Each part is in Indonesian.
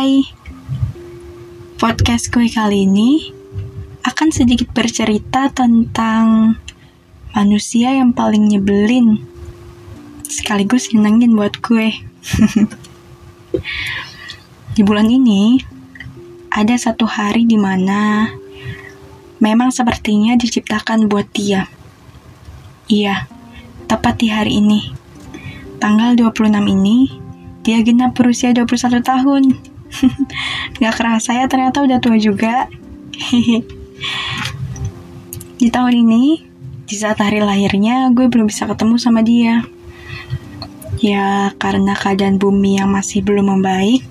Hai, podcast gue kali ini akan sedikit bercerita tentang manusia yang paling nyebelin, sekaligus nyenengin buat gue. di bulan ini, ada satu hari di mana memang sepertinya diciptakan buat dia. Iya, tepat di hari ini. Tanggal 26 ini, dia genap berusia 21 tahun. Gak kerasa ya ternyata udah tua juga. di tahun ini, di saat hari lahirnya, gue belum bisa ketemu sama dia. Ya, karena keadaan bumi yang masih belum membaik,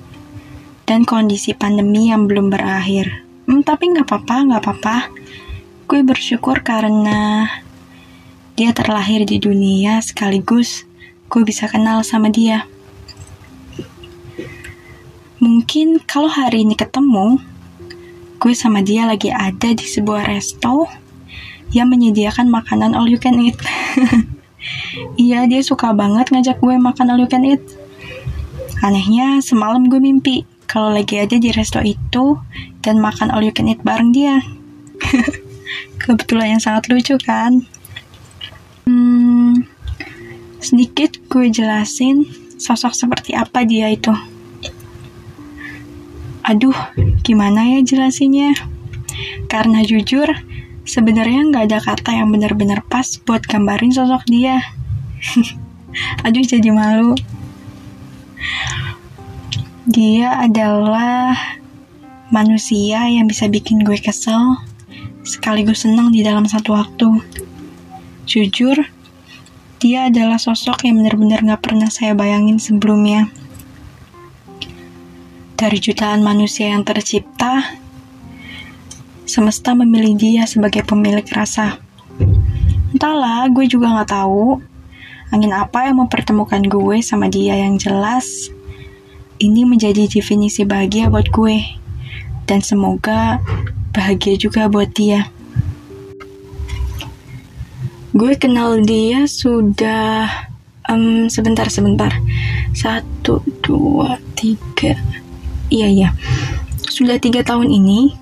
dan kondisi pandemi yang belum berakhir. Hmm, tapi nggak apa-apa, nggak apa-apa. Gue bersyukur karena dia terlahir di dunia sekaligus gue bisa kenal sama dia. Mungkin kalau hari ini ketemu, gue sama dia lagi ada di sebuah resto yang menyediakan makanan all you can eat. iya, dia suka banget ngajak gue makan all you can eat. Anehnya, semalam gue mimpi kalau lagi ada di resto itu dan makan all you can eat bareng dia. Kebetulan yang sangat lucu kan? Hmm, sedikit gue jelasin sosok seperti apa dia itu. Aduh, gimana ya jelasinnya? Karena jujur, sebenarnya nggak ada kata yang benar-benar pas buat gambarin sosok dia. Aduh, jadi malu. Dia adalah manusia yang bisa bikin gue kesel, sekaligus senang di dalam satu waktu. Jujur, dia adalah sosok yang benar-benar gak pernah saya bayangin sebelumnya. Dari jutaan manusia yang tercipta, semesta memilih dia sebagai pemilik rasa. Entahlah, gue juga gak tahu angin apa yang mempertemukan gue sama dia yang jelas. Ini menjadi definisi bahagia buat gue. Dan semoga bahagia juga buat dia. Gue kenal dia sudah um, sebentar sebentar satu dua tiga Iya iya. Sudah tiga tahun ini,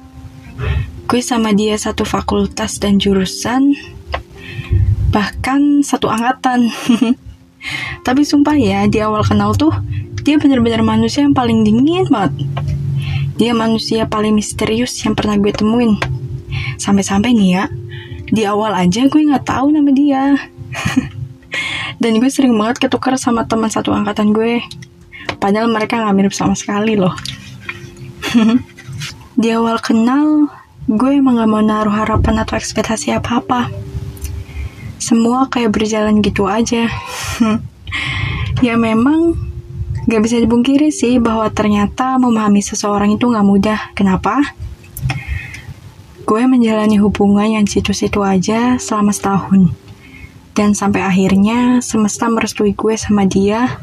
gue sama dia satu fakultas dan jurusan, bahkan satu angkatan. Tapi sumpah ya, di awal kenal tuh, dia bener-bener manusia yang paling dingin banget. Dia manusia paling misterius yang pernah gue temuin. Sampai-sampai nih ya, di awal aja gue nggak tahu nama dia. Dan gue sering banget ketukar sama teman satu angkatan gue. Padahal mereka nggak mirip sama sekali loh. Di awal kenal, gue emang gak mau naruh harapan atau ekspektasi apa-apa. Semua kayak berjalan gitu aja. ya memang gak bisa dibungkiri sih bahwa ternyata memahami seseorang itu gak mudah. Kenapa? Gue menjalani hubungan yang situ-situ aja selama setahun. Dan sampai akhirnya semesta merestui gue sama dia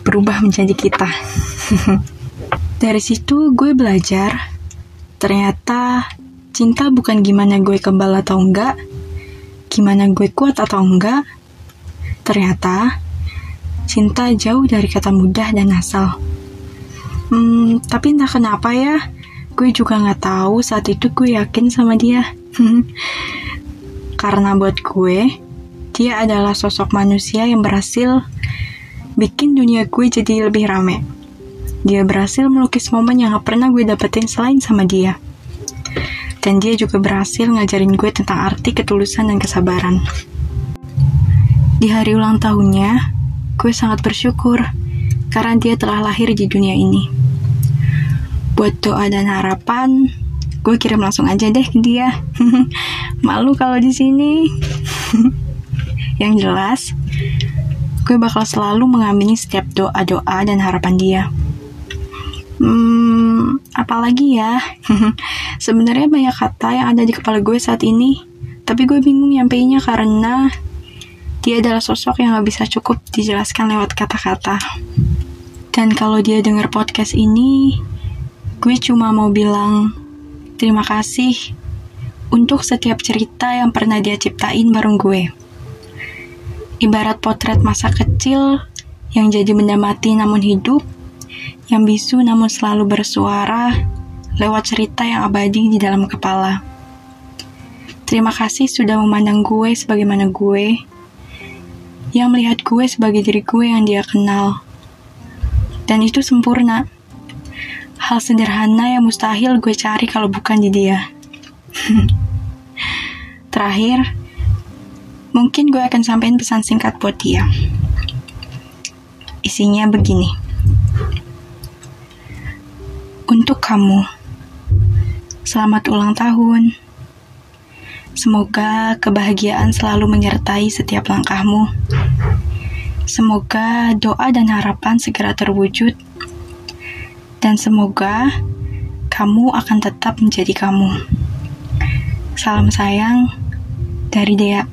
berubah menjadi kita. Dari situ gue belajar, ternyata cinta bukan gimana gue kebal atau enggak, gimana gue kuat atau enggak. Ternyata cinta jauh dari kata mudah dan asal. Hmm, tapi entah kenapa ya, gue juga nggak tahu saat itu gue yakin sama dia. Karena buat gue, dia adalah sosok manusia yang berhasil bikin dunia gue jadi lebih rame dia berhasil melukis momen yang gak pernah gue dapetin selain sama dia. Dan dia juga berhasil ngajarin gue tentang arti ketulusan dan kesabaran. Di hari ulang tahunnya, gue sangat bersyukur karena dia telah lahir di dunia ini. Buat doa dan harapan, gue kirim langsung aja deh ke dia. Malu kalau di sini. Yang jelas, gue bakal selalu mengamini setiap doa-doa dan harapan dia. Hmm, apalagi ya? Sebenarnya banyak kata yang ada di kepala gue saat ini, tapi gue bingung nyampeinnya karena dia adalah sosok yang gak bisa cukup dijelaskan lewat kata-kata. Dan kalau dia denger podcast ini, gue cuma mau bilang terima kasih untuk setiap cerita yang pernah dia ciptain bareng gue. Ibarat potret masa kecil yang jadi benda mati namun hidup, yang bisu namun selalu bersuara lewat cerita yang abadi di dalam kepala. Terima kasih sudah memandang gue sebagaimana gue, yang melihat gue sebagai diri gue yang dia kenal. Dan itu sempurna. Hal sederhana yang mustahil gue cari kalau bukan di dia. Terakhir, mungkin gue akan sampaikan pesan singkat buat dia. Isinya begini. Untuk kamu, selamat ulang tahun. Semoga kebahagiaan selalu menyertai setiap langkahmu. Semoga doa dan harapan segera terwujud. Dan semoga kamu akan tetap menjadi kamu. Salam sayang dari Dea.